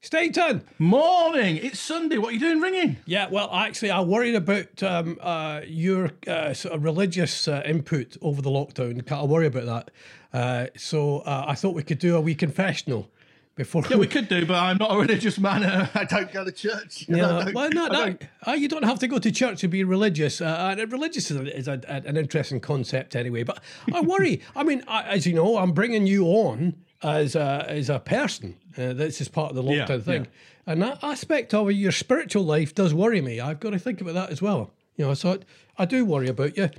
Stainton. Morning. It's Sunday. What are you doing ringing? Yeah, well, actually, I worried about um, uh, your uh, sort of religious uh, input over the lockdown. I worry about that. Uh, so uh, I thought we could do a wee confessional before. Yeah, we could do, but I'm not a religious man. uh, I don't go to church. Yeah, don't- well, no, no, don't- uh, you don't have to go to church to be religious. Uh, and religious is, a, is a, an interesting concept anyway. But I worry. I mean, I, as you know, I'm bringing you on as a, as a person. Uh, this is part of the Yeah, lockdown thing, yeah. and that aspect of your spiritual life does worry me. I've got to think about that as well. You know, so I do worry about you.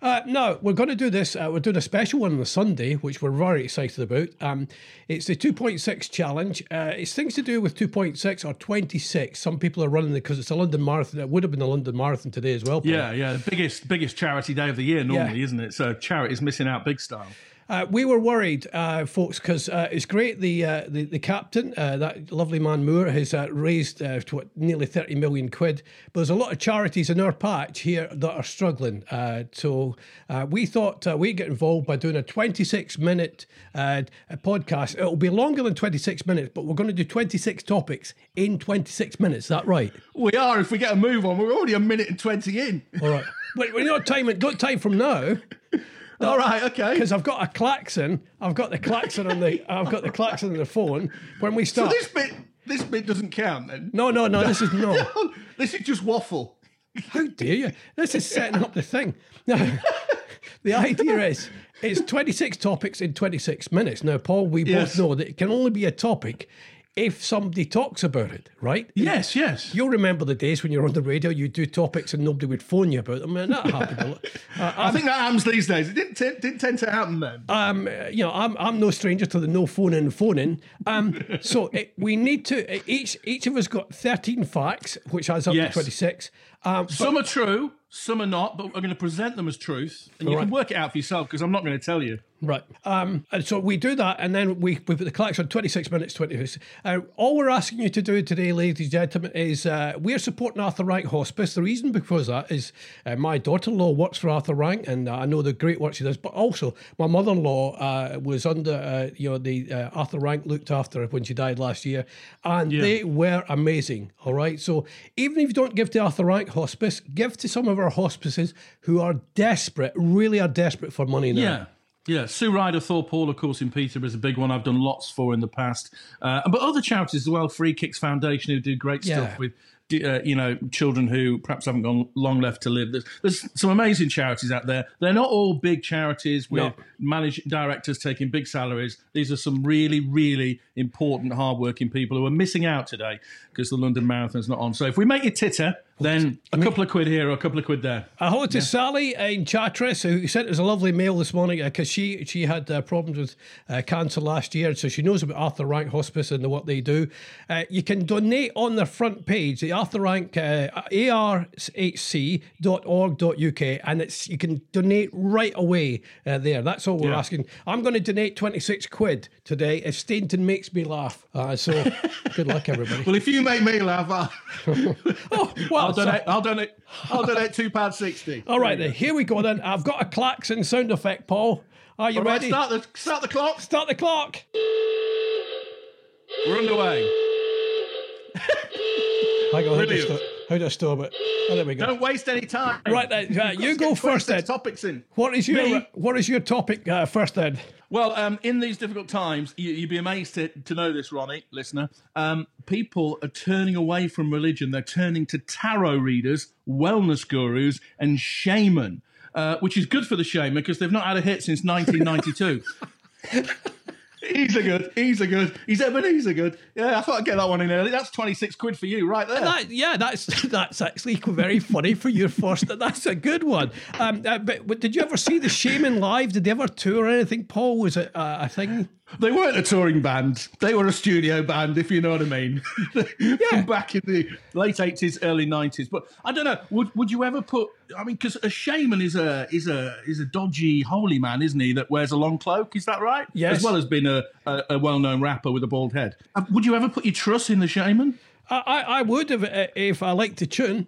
Uh, no, we're going to do this. Uh, we're doing a special one on the Sunday, which we're very excited about. Um, it's the 2.6 challenge. Uh, it's things to do with 2.6 or 26. Some people are running it because it's a London Marathon. It would have been a London Marathon today as well. Paul. Yeah, yeah. The biggest biggest charity day of the year normally, isn't it? So charity's missing out big style. Uh, we were worried, uh, folks, because uh, it's great. The uh, the, the captain, uh, that lovely man Moore, has uh, raised uh, to what, nearly thirty million quid. But there's a lot of charities in our patch here that are struggling. Uh, so uh, we thought uh, we'd get involved by doing a 26 minute uh, podcast. It'll be longer than 26 minutes, but we're going to do 26 topics in 26 minutes. Is that right? We are. If we get a move on, we're already a minute and twenty in. All right. Wait, we're not time. Got time from now. All right. Okay. because I've got a klaxon. I've got the klaxon on the. I've got the klaxon on the phone. When we start, So this bit this bit doesn't count then. no, no, no. This is no. this is just waffle. How dare you? This is setting up the thing. Now, the idea is it's 26 topics in 26 minutes. Now, Paul, we Yes. both know that it can only be a topic if somebody talks about it, right? Yes. Yes. You'll remember the days when you're on the radio, you do topics and nobody would phone you about them. And that happened a lot. Uh, I think that happens these days. It didn't t- didn't tend to happen then. um, you know, I'm I'm no stranger to the no phone in phone in. Um, so it, we need to each each of us got 13 facts, which adds up Yes. to 26. Um, some are true, some are not, but we're going to present them as truth, and you Right. can work it out for yourself because I'm not going to tell you. Right. Um, and so we do that, and then we, we put the clocks on 26 minutes, 26. Uh, all we're asking you to do today, ladies and gentlemen, is uh, we're supporting Arthur Rank Hospice. The reason because that is uh, my daughter in law works for Arthur Rank, and uh, I know the great work she does, but also my mother in law uh, was under, uh, you know, the uh, Arthur Rank looked after her when she died last year, and they were amazing. All right. So even if you don't give to Arthur Rank Hospice, give to some of our hospices who are desperate, really are desperate for money now. Yeah. Yeah, Sue Ryder Thorpe Hall, of course, in Peterborough is a big one. I've done lots for in the past, uh, but other charities as well. Free Kicks Foundation, who do great Yeah. stuff with, uh, you know, children who perhaps haven't gone long left to live. There's, there's some amazing charities out there. They're not all big charities with No. managing directors taking big salaries. These are some really, really important, hardworking people who are missing out today because the London Marathon's not on. So if we make you titter, then a couple of quid here or a couple of quid there. Uh, hello to Sally in Chatteris, who sent us a lovely mail this morning because she she had uh, problems with uh, cancer last year, so she knows about Arthur Rank Hospice and the, what they do. Uh, you can donate on their front page, the Arthur Rank uh, arhc.org.uk, and it's you can donate right away uh, there. That's all we're Yeah. asking. I'm going to donate 26 quid today if Stainton makes me laugh. Uh, so good luck, everybody. Well, if you make me laugh, I'll, oh, well, I'll so- donate. I'll donate. I'll donate two pounds sixty. all right, then here we go. Then I've got a klaxon sound effect, Paul. Are you All right, ready? start the start the clock. Start the clock. We're underway. Hang on, how do I Brilliant. How do I stop it? Oh, there we go. Don't waste any time. Right then, uh, you go first then. Topics in. What is your Me? what is your topic uh, first then? Well, um, in these difficult times, you, you'd be amazed to, to know this, Ronnie, listener. Um, people are turning away from religion. They're turning to tarot readers, wellness gurus, and shaman, uh, which is good for the Shamen because they've not had a hit since 1992. He's a good. He's a good. He's Ebeneezer Goode. Yeah, I thought I'd get that one in early. That's 26 quid for you right there. That, yeah, that's that's actually very funny for your first. That's a good one. Um, uh, but, but did you ever see the Shamen live? Did they ever tour or anything? Paul was it uh, a thing? They weren't a touring band. They were a studio band, if you know what I mean. From back in the late eighties, early nineties. But I don't know. Would would you ever put? I mean, because a shaman is a is a is a dodgy holy man, isn't he? That wears a long cloak. Is that right? Yes. As well as being a, a, a well known rapper with a bald head. Uh, Would you ever put your trust in the shaman? I, I would if, if I liked to tune.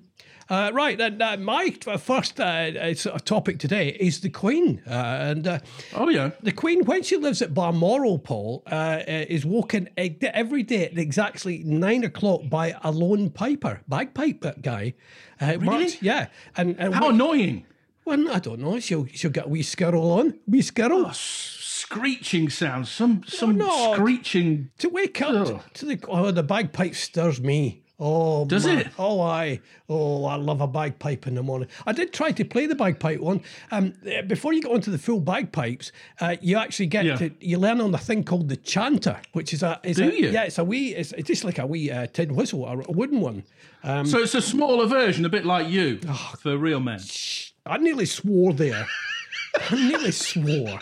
Uh, right, then uh, my first uh, uh, sort of topic today is the Queen. Uh, and uh, Oh yeah. the Queen, when she lives at Balmoral, Paul, uh, uh, is woken every day at exactly nine o'clock by a lone piper, bagpipe guy. Uh, march- yeah. And, and How when- annoying. well, I don't know. She'll, she'll get a wee skirl on. Wee skirl. Screeching sounds. Some some no. screeching. to wake up Ugh. to the oh the bagpipe stirs me. Oh, Does man. it? Oh, I. Oh, I love a bagpipe in the morning. I did try to play the bagpipe one. Um, eh, before you get onto the full bagpipes, uh, you actually get Yeah. to you learn on the thing called the chanter, which is a is Do a, you? yeah, it's a wee, it's, it's just like a wee uh, tin whistle, a, a wooden one. Um, So it's a smaller version, a bit like you, Oh. for real men. I nearly swore there. I nearly swore.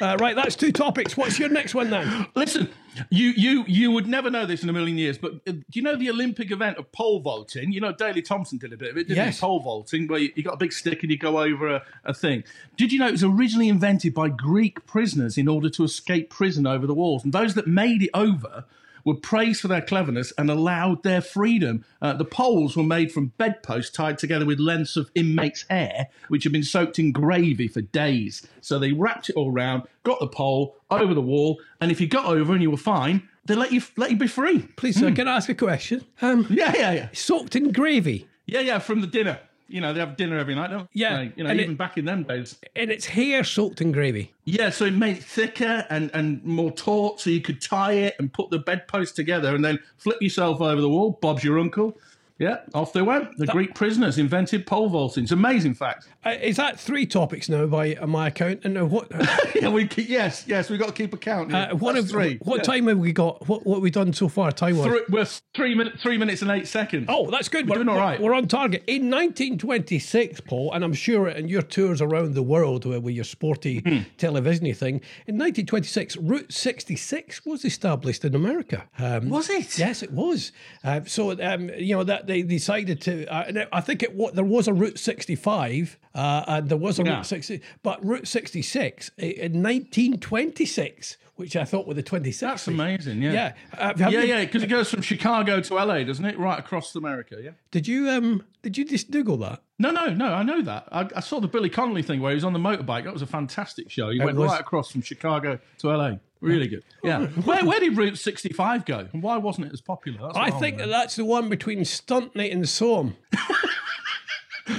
Uh, right, that's two topics. What's your next one then? Listen, you you you would never know this in a million years, but uh, do you know the Olympic event of pole vaulting? You know, Daley Thompson did a bit of it, didn't Yes. he? Pole vaulting, where you, you got a big stick and you go over a, a thing. Did you know it was originally invented by Greek prisoners in order to escape prison over the walls? And those that made it over were praised for their cleverness and allowed their freedom. Uh, the poles were made from bedposts tied together with lengths of inmates' hair, which had been soaked in gravy for days. So they wrapped it all round, got the pole over the wall, and if you got over and you were fine, they let you let you be free. Please, sir, can I ask a question? Um, Yeah, yeah, yeah, soaked in gravy. yeah, yeah. From the dinner, you know, they have dinner every night, don't they? Yeah, you know, and even it- back in them days. and it's hair soaked in gravy. Yeah, so it made it thicker and, and more taut, so you could tie it and put the bedpost together and then flip yourself over the wall. Bob's your uncle. Yeah, off they went. The Greek prisoners invented pole vaulting. It's amazing fact. Uh, is that three topics now by uh, my account? And uh, what yeah, we keep, yes, yes, we've got to keep a count. uh, what That's have three. what Yeah. time have we got? What what have we done so far? Time wise? Three, we're three minutes, three minutes and eight seconds. Oh, that's good. We're, doing all right. We're on target. In 1926, Paul, and I'm sure in your tours around the world with with your sporty Hmm. television thing, in 1926, Route 66 was established in America. Um, was it? Yes, it was. Uh, so um, you know that they decided to. Uh, I think it there was a Route 65, uh, and there was a Yeah. Route 60, but Route 66 in 1926, which I thought were the 26th. That's amazing. Yeah, Yeah, uh, yeah, you- yeah. Because it goes from Chicago to LA, doesn't it? Right across America. Yeah. Did you um? Did you just Google that? No, no, no. I know that. I, I saw the Billy Connolly thing where he was on the motorbike. That was a fantastic show. He went was. right across from Chicago to LA. Really good. Yeah. Where, where did Route 65 go? And why wasn't it as popular? That's I think that that's the one between Stuntney and Soham.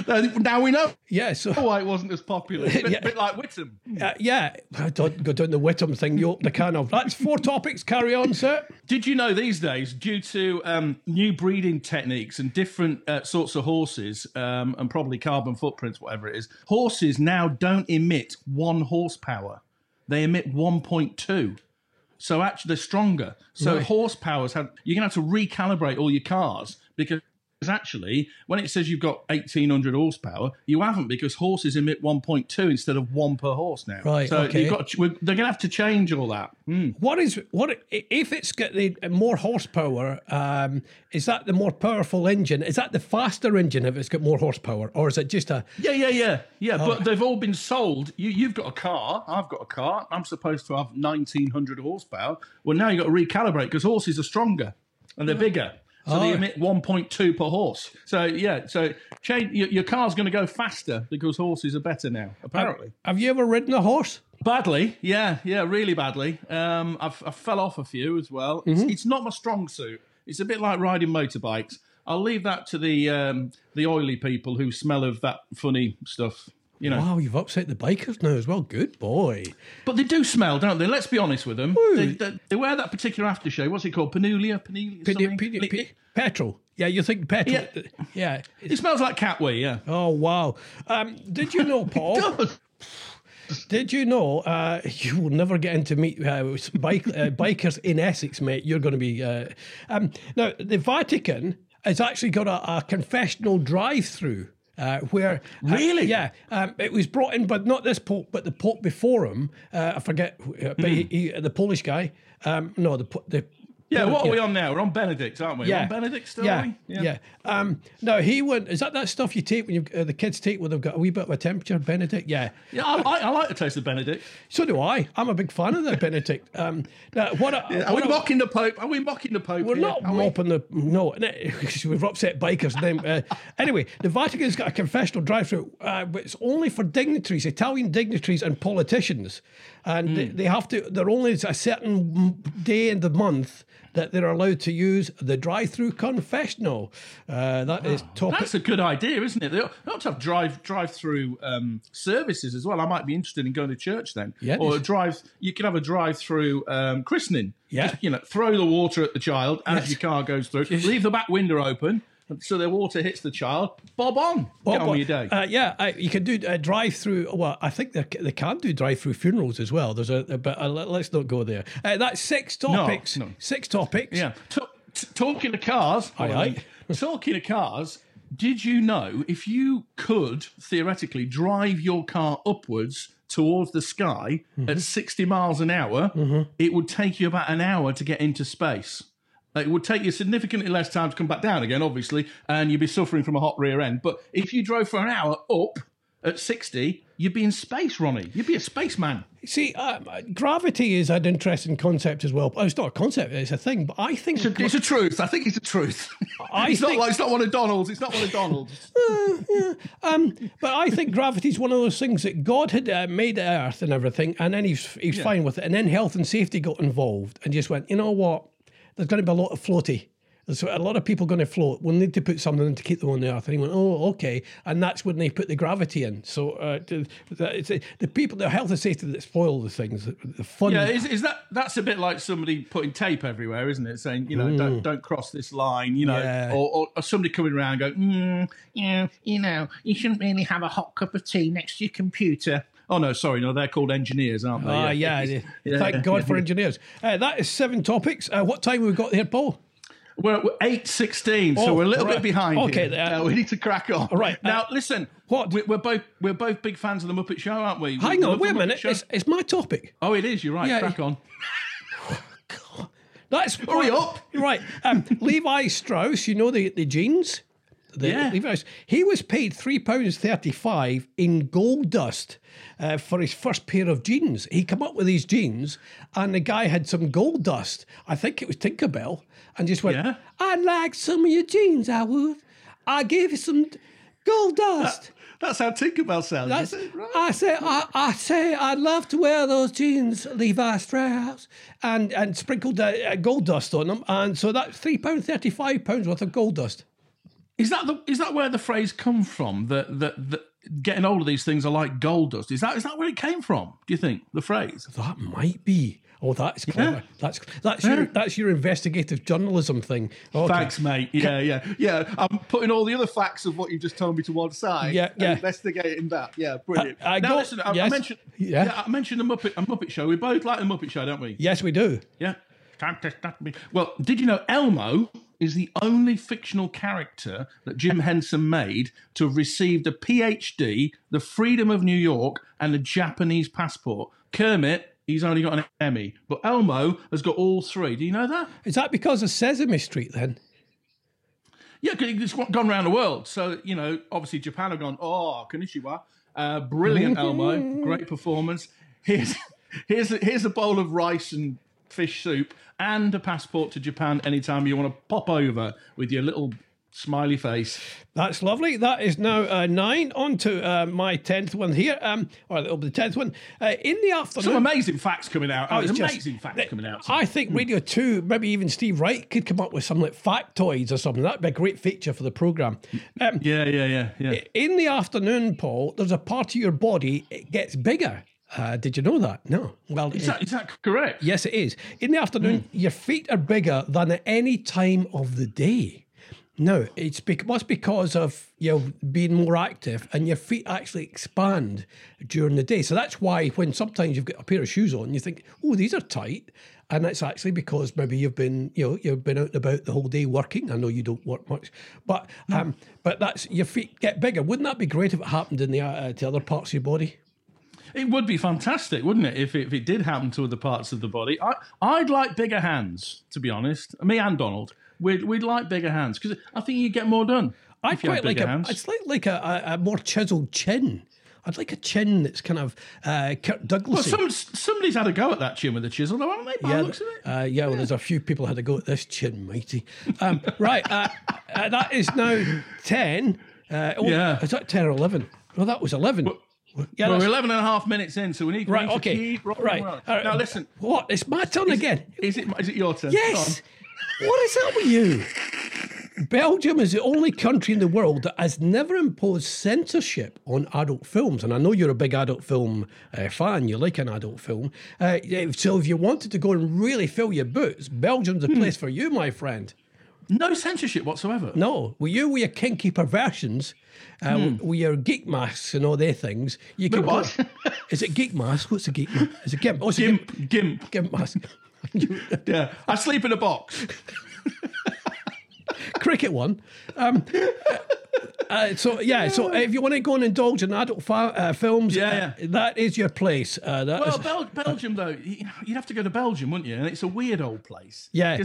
Now we know Yeah, so why it wasn't as popular. A bit, Yeah. bit like Whittam. uh, yeah, I don't go down the Whittam thing. You open the can of. That's four topics. Carry on, sir. Did you know these days, due to um, new breeding techniques and different uh, sorts of horses, um, and probably carbon footprints, whatever it is, horses now don't emit one horsepower; they emit one point two. So actually, they're stronger. So Right. horsepowers have you're gonna have to recalibrate all your cars because. Actually, when it says you've got 1800 horsepower, you haven't because horses emit 1.2 instead of one per horse now. Right, So okay. you've got to, they're going to have to change all that. Hmm. What is what if it's got the more horsepower? Um, is that the more powerful engine? Is that the faster engine if it's got more horsepower, or is it just a? Yeah, yeah, yeah, yeah. Oh. But they've all been sold. You, you've got a car. I've got a car. I'm supposed to have 1900 horsepower. Well, now you've got to recalibrate because horses are stronger and they're bigger. So they Oh. emit 1.2 per horse. So yeah, so change, your, your car's going to go faster because horses are better now. Apparently, Have you ever ridden a horse? badly. Yeah, yeah, really badly. Um, I've, I fell off a few as well. It's, Mm-hmm. it's not my strong suit. It's a bit like riding motorbikes. I'll leave that to the um, the oily people who smell of that funny stuff. You know. Wow, you've upset the bikers now as well. Good boy. But they do smell, don't they? Let's be honest with them. They, they, they wear that particular aftershave. What's it called? Panulia? Panulia? Pe- something? pe- pe- petrol. Yeah, you think petrol? Yeah. yeah. It smells like cat wee, yeah. Oh wow! Um, did you know, Paul? Did you know uh, you will never get into meet uh, bike, uh, bikers in Essex, mate? You're going to be. Uh, um, now, the Vatican has actually got a, a confessional drive-through. Uh, where uh, Really? yeah, um, it was brought in, but not this pope, but the pope before him. Uh, I forget, uh, but he, he, the Polish guy. Um, no, the the Yeah, what are we on now? We're on Benedict, aren't we? We're Yeah. on Benedict still? Yeah, are we? yeah. Um, no, he went. Is that that stuff you take when you uh, the kids take when they've got a wee bit of a temperature? Benedict. Yeah. Yeah, I, I, I like the taste of Benedict. So do I. I'm a big fan of the Benedict. Um, now, what? a- Are we what a- mocking the Pope? Are we mocking the Pope? We're here? not Are we? the no. We've upset bikers. Then uh, anyway, the Vatican's got a confessional drive-through, uh, but it's only for dignitaries, Italian dignitaries, and politicians, and they, they have to. They're only a certain day in the month that they're allowed to use the drive-through confessional. Uh, that is topic. That's a good idea, isn't it? They ought to have drive drive through um, services as well. I might be interested in going to church then, Yeah. or a drive. You can have a drive through um, christening. Yeah. Just, you know, throw the water at the child as Yes. your car goes through. Leave the back window open so the water hits the child. Bob on, get on with your day. Uh, yeah, I, you can do a drive-through. Well, I think they, they can do drive-through funerals as well. There's a, but uh, let- let's not go there. Uh, that's six topics. no. Six topics. Yeah. T- t- talking to cars. Aye, aye. Talking to cars. Did you know if you could theoretically drive your car upwards towards the sky Mm-hmm. at 60 miles an hour, it would take you about an hour to get into space. It would take you significantly less time to come back down again, obviously, and you'd be suffering from a hot rear end. But if you drove for an hour up at 60, you'd be in space, Ronnie. You'd be a spaceman. See, uh, gravity is an interesting concept as well. Oh, it's not a concept; it's a thing. But I think It's a, it's a truth. I think it's a truth. I it's think- not like it's not one of Donald's. It's not one of Donald's. But I think gravity is one of those things that God had uh, made the Earth and everything, and then he's he's fine with it. And then health and safety got involved, and just went, you know what? There's going to be a lot of floaty. So a lot of people going to float. We'll need to put something in to keep them on the earth. And he went, oh, okay. And that's when they put the gravity in. So uh, uh, the people, the health and safety that spoil the things, the, the fun. yeah, is, is that that's a bit like somebody putting tape everywhere, isn't it? Saying you know don't don't cross this line, you know, Mm. Yeah. or, or, or somebody coming around going, mm, yeah, you know, you shouldn't really have a hot cup of tea next to your computer. Oh no, sorry, no, they're called engineers, aren't they? Ah, yeah. Yeah, Thank God yeah. for engineers. Uh, that is seven topics. Uh, what time have we got here, Paul? We're, eight sixteen, so Oh, we're a little right. bit behind. Okay, uh, we need to crack on. right, uh, now, listen. what? we- We're both we're both big fans of the Muppet Show, aren't we? Hang We on, wait a minute. It's, it's my topic. Oh, it is. You're right. Yeah, Crack on. That's Hurry up. Right. Um, Levi Strauss, you know the, the jeans? The, Yeah. Levi's. He was paid £3.35 in gold dust uh, for his first pair of jeans. He came up with these jeans, and the guy had some gold dust. I think it was Tinkerbell, and just went, Yeah. I'd like some of your jeans, I would. I give you some gold dust. That's how Tinkerbell sounds. That's, is it? Right. I say, I, I say, I'd love to wear those jeans, Levi Strauss, and and sprinkled uh, gold dust on them, and so that's three pound thirty five pounds worth of gold dust. Is that the is that where the phrase come from? That that that getting hold of these things are like gold dust. Is that is that where it came from? Do you think the phrase? That might be. Oh, that's clever. That's that's your that's your investigative journalism thing. Okay. Thanks, mate. Yeah, yeah, yeah. I'm putting all the other facts of what you just told me to one side. Yeah, yeah. investigating that. Yeah, brilliant. I- I now got- listen, I, I mentioned. Yeah. Yeah. I mentioned the Muppet, a Muppet Show. We both like the Muppet Show, don't we? Yes, we do. Yeah. Time to start me. Well, did you know Elmo is the only fictional character that Jim Henson made to have received a PhD, the Freedom of New York, and a Japanese passport? Kermit, he's only got an Emmy, but Elmo has got all three. Do you know that? Is that because of Sesame Street then? Yeah, it's gone around the world. So, you know, obviously Japan have gone, oh, konnichiwa. Uh, brilliant, Elmo. Great performance. Here's, here's, here's a bowl of rice and fish soup and a passport to Japan anytime you want to pop over with your little smiley face. That's lovely. That is now uh, nine. On to uh, my tenth one here. Um, or it'll be the tenth one uh, in the afternoon. Some amazing facts coming out. Oh, it's There's just- amazing facts th- coming out. I think Radio 2, maybe even Steve Wright, could come up with some like factoids or something. That'd be a great feature for the programme. Um, yeah, yeah, yeah, yeah. in the afternoon, Paul, there's a part of your body, it gets bigger. Uh, did you know that? No. Well, Is that, is that correct? yes, it is. In the afternoon, Hmm. your feet are bigger than at any time of the day. No, it's bec- must because of you know being more active and your feet actually expand during the day. So that's why when sometimes you've got a pair of shoes on, you think, "Oh, these are tight," and that's actually because maybe you've been you know you've been out and about the whole day working. I know you don't work much, but um, but that's your feet get bigger. Wouldn't that be great if it happened in the uh, to other parts of your body? It would be fantastic, wouldn't it, if it, if it did happen to other parts of the body? I, I'd like bigger hands, to be honest. Me and Donald, we'd, we'd like bigger hands because I think you get more done. I had quite like a. hands. It's like like a, a, more chiseled chin. I'd like a chin that's kind of uh, Kirk Well, Douglas. some, somebody's had a go at that chin with a chisel, though, haven't they? By yeah, looks of it. uh, yeah. Well, there's a few people had a go at this chin, mighty. Um, right, uh, uh, that is now ten. Uh, oh, Yeah. is that ten or eleven? Well, that was eleven. Yeah, well, we're 11 and a half minutes in, so we need, right. Okay, right. All right. Now, listen. What? It's my turn again. Is it, is it your turn? Yes. What is up with you? Belgium is the only country in the world that has never imposed censorship on adult films. And I know you're a big adult film uh, fan, you like an adult film. Uh, so if you wanted to go and really fill your boots, Belgium's Hmm. the place for you, my friend. No censorship whatsoever. No, with you, with your kinky perversions, uh, with your geek masks and all their things, you can what? go. Is it geek mask? What's a geek mask? Is it gimp? Oh, it's a gimp. Gimp. Gimp. Gimp mask. Yeah. I sleep in a box. cricket one. Um, uh, so yeah, so if you want to go and indulge in adult fa- uh, films, Yeah, uh, that is your place. Uh, that Well, is- Bel- Belgium, though, you- you'd have to go to Belgium, wouldn't you? And it's a weird old place. Yeah.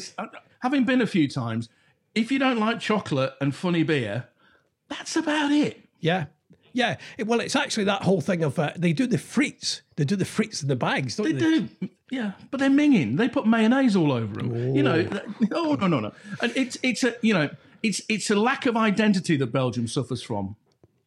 Having been a few times, if you don't like chocolate and funny beer, that's about it. yeah, yeah. It- well, it's actually that whole thing of uh, they do the frites. They do the frites in the bags, don't They they? do, yeah, but they're minging. They put mayonnaise all over them. You know, oh no, no, no. And it's it's a you know it's it's a lack of identity that Belgium suffers from.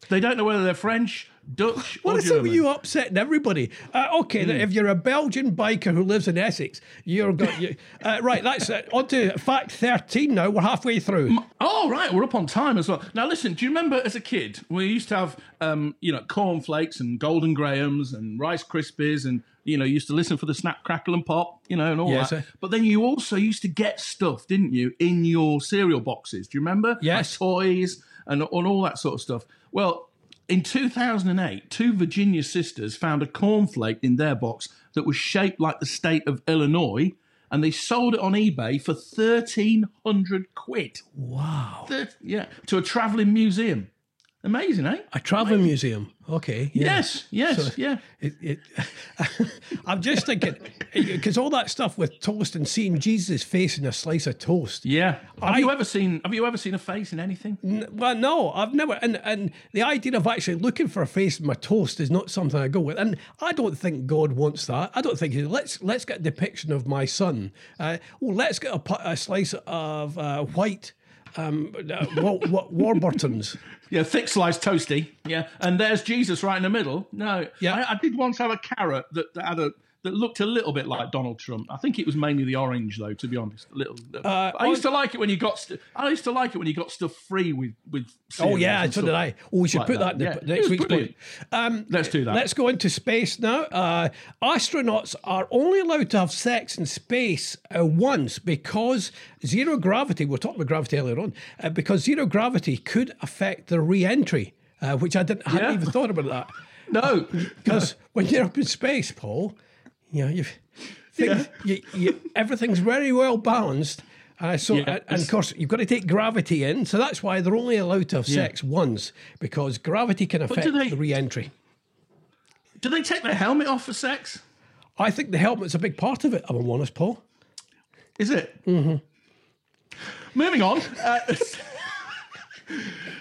They don't know whether they're French, Dutch, What is it with you upsetting everybody? Uh, okay, then if you're a Belgian biker who lives in Essex, you're got you, uh, right. That's uh, on to fact thirteen. Now we're halfway through. Oh right, we're up on time as well. Now listen, do you remember as a kid we used to have um, you know cornflakes and golden grahams and rice krispies and you know used to listen for the snap crackle and pop you know and all Yes, that. sir. But then you also used to get stuff, didn't you, in your cereal boxes? Do you remember? Yes. Like toys and, and all that sort of stuff. Well. In 2008, two Virginia sisters found a cornflake in their box that was shaped like the state of Illinois, and they sold it on eBay for 1,300 quid. Wow, Thir- yeah, to a travelling museum. Amazing, eh? a traveling museum. Okay, yeah. Yes, yes, yeah. It, it, I'm just thinking, because all that stuff with toast and seeing Jesus' face in a slice of toast. Yeah. Have I- you ever seen Have you ever seen a face in anything? N- Well, no, I've never. And, and the idea of actually looking for a face in my toast is not something I go with. And I don't think God wants that. I don't think he- let's let's get a depiction of my son. Uh, well, let's get a, a slice of uh, white um, uh, Wa- Wa- Warburtons. Yeah, thick sliced toasty. Yeah, and there's Jesus right in the middle. No, Yeah. I, I did once have a carrot that, that had a that looked a little bit like Donald Trump. I think it was mainly the orange, though. To be honest, a little. Uh, I used to like it when you got. St- I used to like it when you got stuff free with with. Oh yeah, so did I. Oh, we should like put that, in the, Yeah, next week's point. Um, Let's do that. Let's go into space now. Uh, astronauts are only allowed to have sex in space uh, once because zero gravity. We were talking about gravity earlier on. Uh, because zero gravity could affect the re-entry, uh, which I didn't hadn't Yeah. even thought about that. no, Because when you're up in space, Paul, you know you things, you, you, everything's very well balanced. Uh, so, Yeah, and, of course, you've got to take gravity in. So that's why they're only allowed to have sex once because gravity can affect they- the re-entry. do they take their helmet off for sex? I think the helmet's a big part of it. I'm honest, Paul. Is it? Mm-hmm. Moving on. Uh,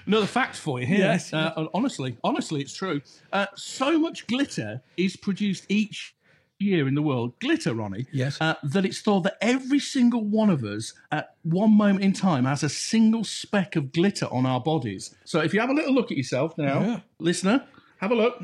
another fact for you here. Yes. Uh, honestly, honestly, it's true. Uh, so much glitter is produced each year in the world. Glitter, Ronnie. Yes. Uh, that it's thought that every single one of us at one moment in time has a single speck of glitter on our bodies. So if you have a little look at yourself now, Yeah. listener, have a look.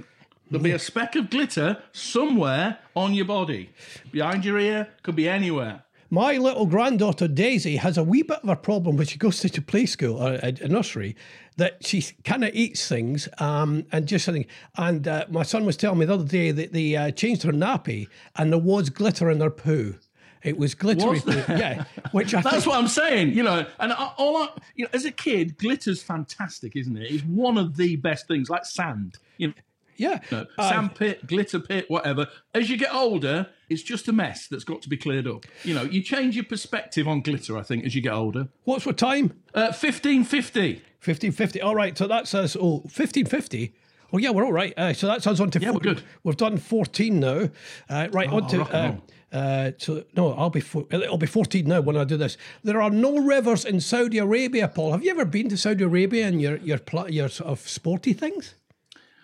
There'll be a speck of glitter somewhere on your body. Behind your ear, could be anywhere. My little granddaughter Daisy has a wee bit of a problem when she goes to play school or a, a nursery that she kind of eats things um, and just something. And uh, my son was telling me the other day that they uh, changed her nappy and there was glitter in her poo. It was glittery Was Yeah, which I That's think, what I'm saying, you know. And all I, you know, as a kid, glitter's fantastic, isn't it? It's one of the best things, like sand. You yeah. know, Uh, sand pit, glitter pit, whatever. As you get older, it's just a mess that's got to be cleared up. You know, you change your perspective on glitter. I think as you get older. what's what time? Uh, Fifteen fifty. 1550. All right, so that says, oh, 1550. Oh yeah, we're all right. Uh, so that's us on to. Yeah, we're good. We've done fourteen now. Uh, right on to. rock and Uh, uh, so no, I'll be four, it'll be fourteen now when I do this. There are no rivers in Saudi Arabia, Paul. Have you ever been to Saudi Arabia and your your pl- your sort of sporty things?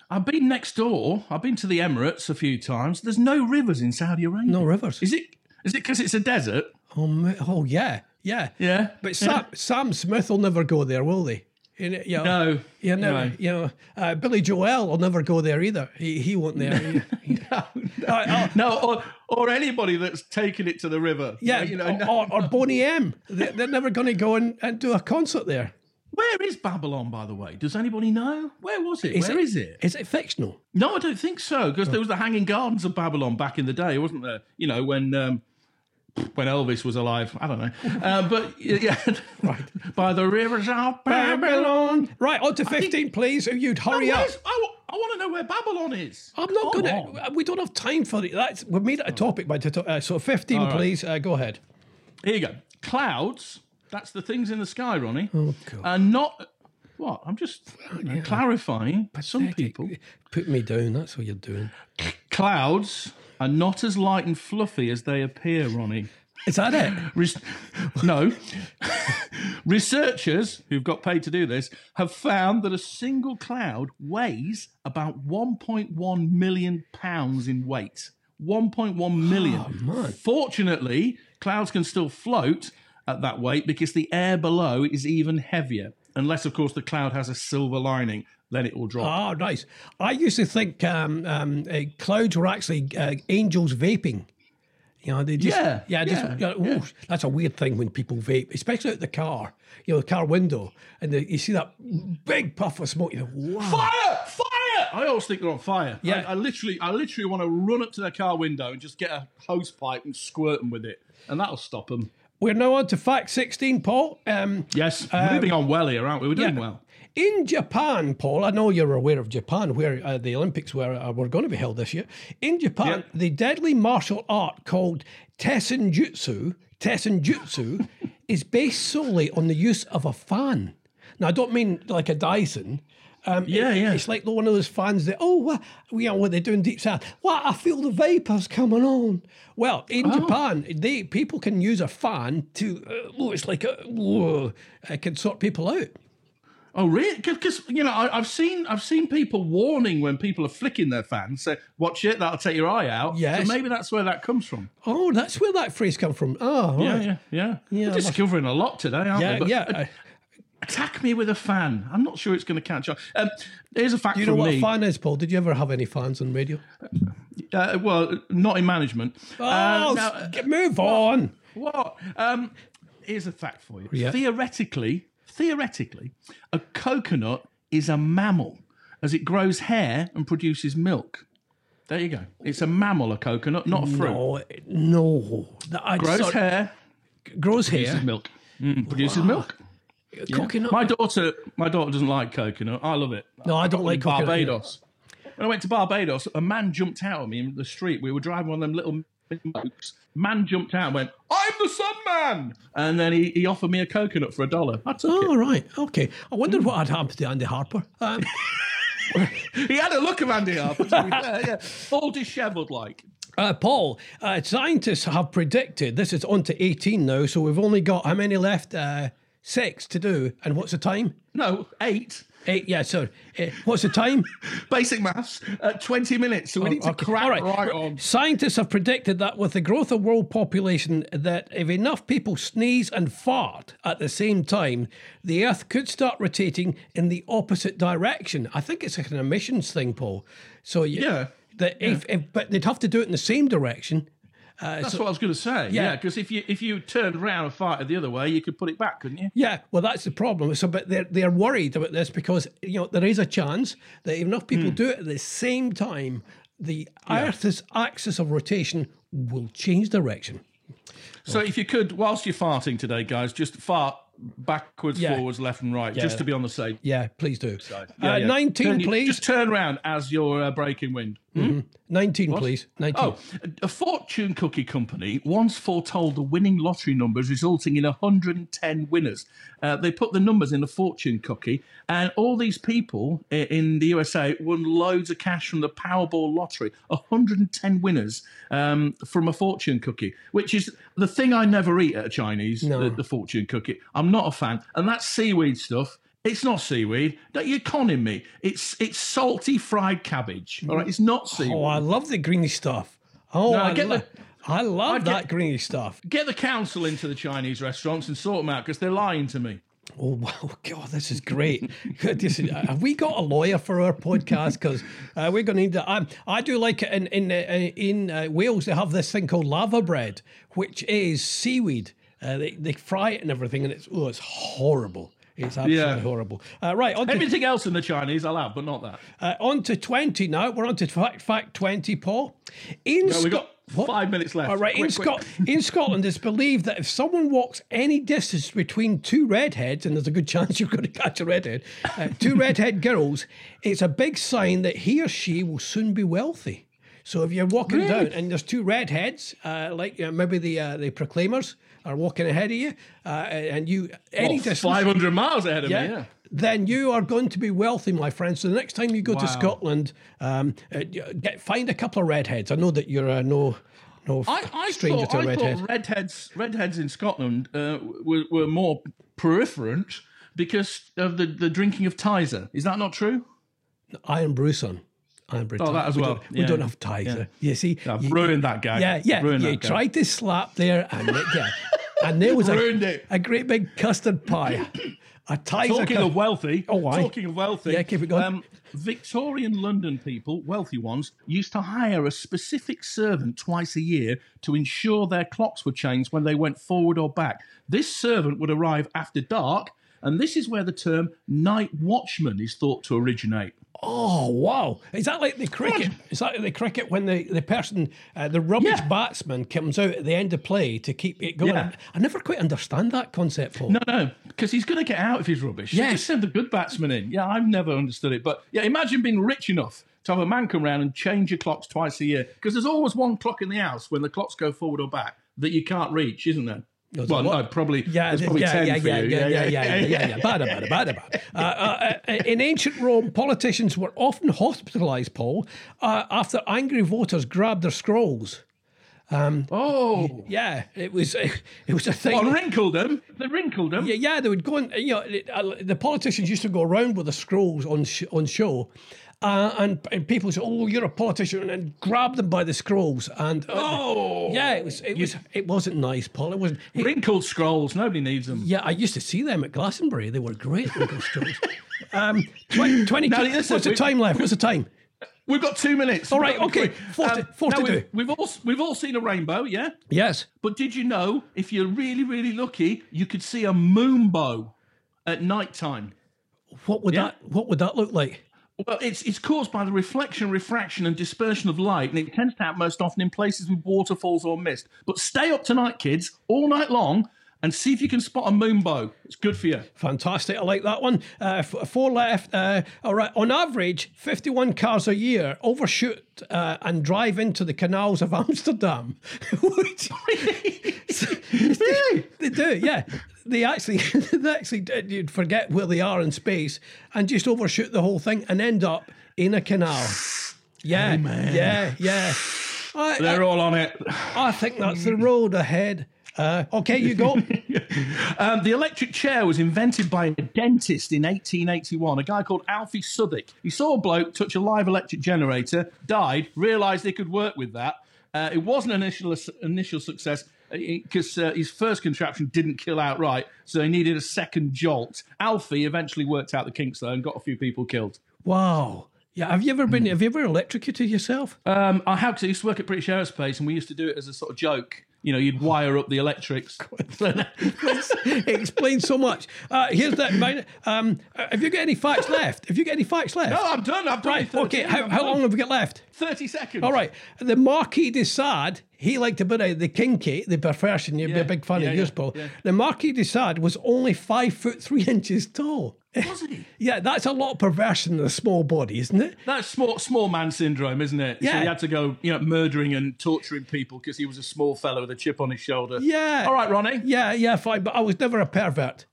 I've been next door. I've been to the Emirates a few times. There's no rivers in Saudi Arabia. No rivers. Is it? Is it because it's a desert? Oh, oh yeah, yeah, Yeah. But Sam, Sam Smith will never go there, will they? You know, you know, No. You know, No. you know uh, Billy Joel will never go there either. He he won't there. He- no, Uh, uh, no, or, or anybody that's taken it to the river. yeah, you know. or, no- or, or Boney M. They, they're never going to go and, and do a concert there. Where is Babylon, by the way? Does anybody know? Where was it? Where it, is it? Is it fictional? No, I don't think so. Because there was the Hanging Gardens of Babylon back in the day, wasn't there? You know, when um, when Elvis was alive. I don't know. Uh, but yeah, right. By the rivers of Babylon. Right, on to 15, please. If you'd hurry up. Where's- I, want to know where Babylon is. I'm not Come going on. to. We don't have time for it. That's we've made it a topic by uh, so 15, right. please. Uh, go ahead. Here you go. Clouds. That's the things in the sky, Ronnie. Oh, God. Are not. What? I'm just know, clarifying. Some people. Put me down. That's what you're doing. Clouds are not as light and fluffy as they appear, Ronnie. Is that it? Res- no. Researchers who've got paid to do this have found that a single cloud weighs about 1.1 million pounds in weight. 1.1 million. Oh, Fortunately, clouds can still float at that weight because the air below is even heavier. Unless, of course, the cloud has a silver lining, then it will drop. Oh, nice. I used to think um, um, uh, clouds were actually uh, angels vaping. You know, they just, Yeah, yeah, just, yeah, you know, ooh, that's a weird thing when people vape, especially out the car, you know, the car window, and the, you see that big puff of smoke. You know, wow. Fire! Fire! I always think they're on fire. Yeah. I, I literally, I literally want to run up to their car window and just get a hose pipe and squirt them with it, and that'll stop them. We're now on to fact 16, Paul. Um, Yes, we're moving on well here, aren't we? We're doing yeah. well. In Japan, Paul, I know you're aware of Japan, where uh, the Olympics were, uh, were going to be held this year. In Japan, Yep. the deadly martial art called Tessenjutsu, Tessenjutsu is based solely on the use of a fan. Now, I don't mean like a Dyson. Um, Yeah, it- yeah. It's like one of those fans that, oh, uh, you know, what they're doing deep south. What? I feel the vapors coming on. Well, in Oh. Japan, they people can use a fan to, uh, oh, it's like a, whoa, it can sort people out. Oh, really? Because you know, I, I've seen, I've seen people warning when people are flicking their fans, say, "Watch it, that'll take your eye out." Yes. So maybe that's where that comes from. Oh, that's where that phrase come from. Oh, Yeah, right. yeah, yeah. Yeah, We're discovering a lot today, aren't yeah, we? But, yeah. uh, Uh, attack me with a fan. I'm not sure it's going to catch on. Um, here's a fact Do you know what me. a fan is, Paul? Did you ever have any fans on radio? Uh, well, not in management. Oh, Uh, now, get- move on. What? Um, here's a fact for you. Yeah. Theoretically, theoretically, a coconut is a mammal as it grows hair and produces milk. There you go. It's a mammal, a coconut, not a fruit. No, no. That- I Grows sort- hair, grows hair. produces milk. Mm, produces milk. Yeah. Coconut. My daughter, my daughter doesn't like coconut. I love it. No, I don't In like coconut Barbados. When I went to Barbados, a man jumped out at me in the street. We were driving one of them little boats. Man jumped out and went, "I'm the Sun Man," and then he, he offered me a coconut for a dollar. I took Oh, right. Okay. I wondered what had happened to Andy Harper. Um. He had a look of Andy Harper, to be fair, yeah, all dishevelled like. uh, Paul, uh, scientists have predicted this is on to 18 now, so we've only got how many left? Uh, six to do. And what's the time? No, eight. Eight. Yeah, sorry. Uh, what's the time? Basic maths. Uh, Twenty minutes. So we need to Okay, crack right. right. on. Scientists have predicted that with the growth of world population, that if enough people sneeze and fart at the same time, the Earth could start rotating in the opposite direction. I think it's like an emissions thing, Paul. So you, Yeah. that if, if but they'd have to do it in the same direction. Uh, That's so- what I was going to say. Yeah. Yeah, because if you if you turned around and farted the other way, you could put it back, couldn't you? yeah, well, that's the problem. So, but they're they're worried about this because you know there is a chance that if enough people Hmm. do it at the same time, the Earth's axis of rotation will change direction. So if you could, whilst you're farting today, guys, just fart backwards, Yeah. forwards, left and right, just to be on the safe Yeah, please do. uh, 19, Turn- please. Just turn around as you're uh, breaking wind. 19, please. 19. Oh, a fortune cookie company once foretold the winning lottery numbers, resulting in 110 winners. Uh, they put the numbers in a fortune cookie, and all these people in the USA won loads of cash from the Powerball lottery. 110 winners um, from a fortune cookie, which is the thing I never eat at a Chinese, the, the fortune cookie. I'm not a fan, and that's seaweed stuff. It's not seaweed. Don't you conning me? It's it's salty fried cabbage. All right, it's not seaweed. Oh, I love the greeny stuff. Oh, No, I, get lo- the- I love get- that greeny stuff. Get the council into the Chinese restaurants and sort them out because they're lying to me. Oh wow, God, this is great. This is- have we got a lawyer for our podcast? Because uh, we're going to need that. I, I do like it in in uh, in uh, Wales. They have this thing called laverbread, which is seaweed. Uh, they they fry it and everything, and it's oh, it's horrible. It's absolutely Yeah. horrible. Uh, right, on to, Everything else in the Chinese I'll have, but not that. uh, on to twenty now. We're on to fact fact twenty, Paul. In No, got What? five minutes left. All right, in, Quick. Scot- in Scotland, it's believed that if someone walks any distance between two redheads, and there's a good chance you're going to catch a redhead, uh, two redhead girls, it's a big sign that he or she will soon be wealthy. So if you're walking down and there's two redheads, uh, like uh, maybe the uh, the Proclaimers are walking ahead of you, uh, and you any Well, distance, 500 miles ahead of yeah, me, yeah. then you are going to be wealthy, my friend. So the next time you go to Scotland, um, uh, get, find a couple of redheads. I know that you're uh, no no I, I stranger thought, to a I redhead. thought redheads, redheads in Scotland uh, were, were more peripherent because of the, the drinking of Tizer. Is that not true? Irn-Bru, son. Irn-Bru. Oh, that as we well. Don't, we don't have ties. uh, You see, I've you- ruined that guy. yeah, yeah. Ruined You that guy. tried to slap there, and it- yeah, and there was a, a great big custard pie. A. Talking of wealthy, Oh, why? talking of wealthy, Yeah, keep it going. Um, Victorian London people, wealthy ones, used to hire a specific servant twice a year to ensure their clocks were changed when they went forward or back. This servant would arrive after dark, and this is where the term night watchman is thought to originate. Oh wow! Is that like the cricket? Is that like the cricket when the the person, uh, the rubbish Yeah. batsman, comes out at the end of play to keep it going? Yeah. I never quite understand that concept, Paul. No, no, because he's going to get out if he's rubbish. Yes. Just send the good batsman in. Yeah, I've never understood it. But yeah, imagine being rich enough to have a man come round and change your clocks twice a year. Because there's always one clock in the house when the clocks go forward or back that you can't reach, isn't there? Well, no, probably. Yeah, probably yeah, 10 yeah, for yeah, yeah, yeah, yeah, yeah, yeah, yeah. Bad, bad, bad, bad. Uh, uh, uh, in ancient Rome, politicians were often hospitalised, Paul, uh, after angry voters grabbed their scrolls. Oh, Yeah, it was it was a thing. well, wrinkled them. They wrinkled them. Yeah, yeah, they would go and you know uh, the politicians used to go around with the scrolls on sh- on show, uh, and and people say, "Oh, you're a politician," and grab them by the scrolls. And uh, Oh, yeah, it was it was it wasn't nice, Paul. It wasn't. it- wrinkled scrolls. Nobody needs them. yeah, I used to see them at Glastonbury. They were great little scrolls. Um, 20, 20 Now, listen, what's the time left? What's the time? We've got two minutes. All right, okay, four to- four to we've, do. We've all we've all seen a rainbow, yeah. Yes. But did you know if you're really really lucky, you could see a moonbow at night time? What would Yeah. that What would that look like? Well, it's it's caused by the reflection, refraction, and dispersion of light, and it tends to happen most often in places with waterfalls or mist. But stay up tonight, kids, all night long, and see if you can spot a moonbow. It's good for you. Fantastic. I like that one. Uh, four left. Uh, all right. On average, 51 cars a year overshoot uh, and drive into the canals of Amsterdam. Really? they do, yeah. They actually, they actually, you'd forget where they are in space and just overshoot the whole thing and end up in a canal. Yeah, yeah, yeah. I, They're all on it. I, I think that's the road ahead. Uh, okay, you go. Um, the electric chair was invented by a dentist in 1881, a guy called Alfie Southwick. He saw a bloke touch a live electric generator, died, realised they could work with that. Uh, it wasn't an initial, initial success because uh, his first contraption didn't kill outright, so he needed a second jolt. Alfie eventually worked out the kinks though and got a few people killed. wow. Yeah, have you ever been? Have you ever electrocuted yourself? Um, I have to. I used to work at British Aerospace, and we used to do it as a sort of joke. You know, you'd wire up the electrics. it explains so much. Uh, here's that. Um, uh, have you got any facts left? Have you got any facts left? no, I'm done. I've done right. it 13. Okay. How, how long have we got left? 30 seconds. All right. The Marquis de Sade, He liked a bit of the kinky, the perversion. You'd be a big fan yeah, of yours, yeah, Paul. yeah. The Marquis de Sade was only five foot three inches tall. Was he? yeah, that's a lot of perversion in a small body, isn't it? That's small small man syndrome, isn't it? Yeah. So he had to go, you know, murdering and torturing people because he was a small fellow with a chip on his shoulder. Yeah. All right, Ronnie. Yeah, yeah, fine. But I was never a pervert.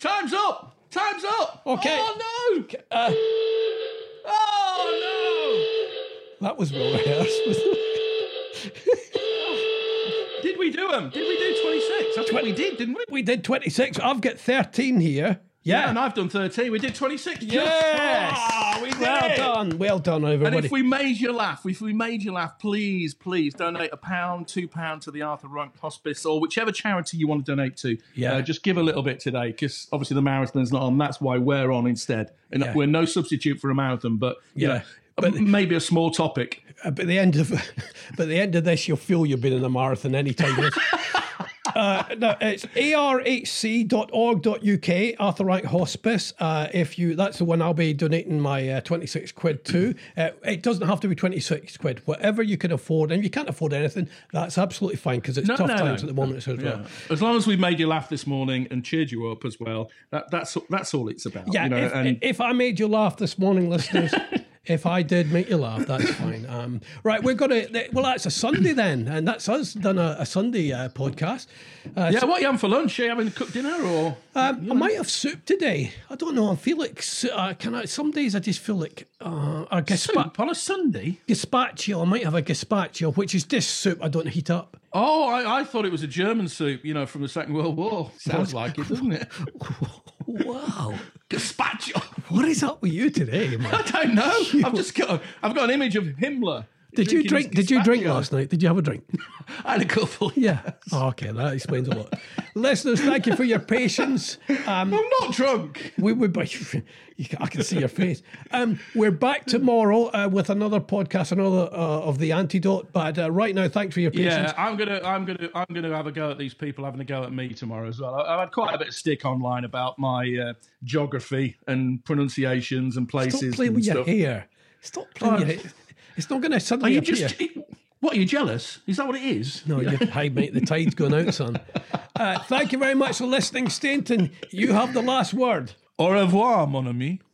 Time's up. Time's up. Okay. Oh no. Uh, Oh no. that was well rehearsed. wasn't it? Did we do them? Did we do 26? That's what we did, didn't we? we did 26. I've got 13 here. Yeah, Yeah. and I've done 13. We did 26. Yes. Ah, we did well it. done. Well done, everybody. And if we made you laugh, if we made you laugh, please, please donate a pound, two pound to the Arthur Rank Hospice or whichever charity you want to donate to. Yeah. Uh, just give a little bit today because obviously the marathon's not on. That's why we're on instead. And Yeah. we're no substitute for a marathon, but you Yeah. know, But- maybe a small topic. Uh, but the end of but the end of this, you'll feel you've been in a marathon anytime. uh, no, it's arhc.org.uk, Arthur Rank Hospice. Uh, if you, that's the one I'll be donating my uh, 26 quid to. Uh, it doesn't have to be 26 quid, whatever you can afford. And if you can't afford anything, that's absolutely fine because it's No, tough no, times no. at the moment. As well. Yeah. As long as we made you laugh this morning and cheered you up as well, that, that's that's all it's about. Yeah, you know, if, and if I made you laugh this morning, listeners, if I did make you laugh, that's fine. Um, right, we're to, well, that's a Sunday then, and that's us done a, a Sunday uh, podcast. Uh, yeah, what are you having for lunch? Are you having cooked dinner or? um, I might have soup today. I don't know. I feel like, uh, can I, some days I just feel like uh, a Soup on a Sunday? gazpacho. I might have a gazpacho, which is this soup I don't heat up. Oh, I, I thought it was a German soup, you know, from the Second World War. Sounds like it, doesn't it? Wow. Gazpacho. What is up with you today, man? I don't know. I've just got I've got an image of Himmler. Did you drink? Did you drink last night? Did you have a drink? I had a couple. Yeah. Oh, okay, that explains a lot. Listeners, thank you for your patience. Um, I'm not drunk. we would be. You can, I can see your face. Um, we're back tomorrow uh, with another podcast, another uh, of the antidote. But uh, right now, thanks for your patience. Yeah, I'm gonna, I'm gonna, I'm gonna have a go at these people having a go at me tomorrow as well. I, I've had quite a bit of stick online about my uh, geography and pronunciations and places Stop playing and with your hair. Stop playing Oh. Your hair. It's not going to Are suddenly you appear. just? What are you jealous? Is that what it is? No, you're high, mate. The tide's going out, son. Uh, thank you very much for listening, Stainton. You have the last word. Au revoir, mon ami.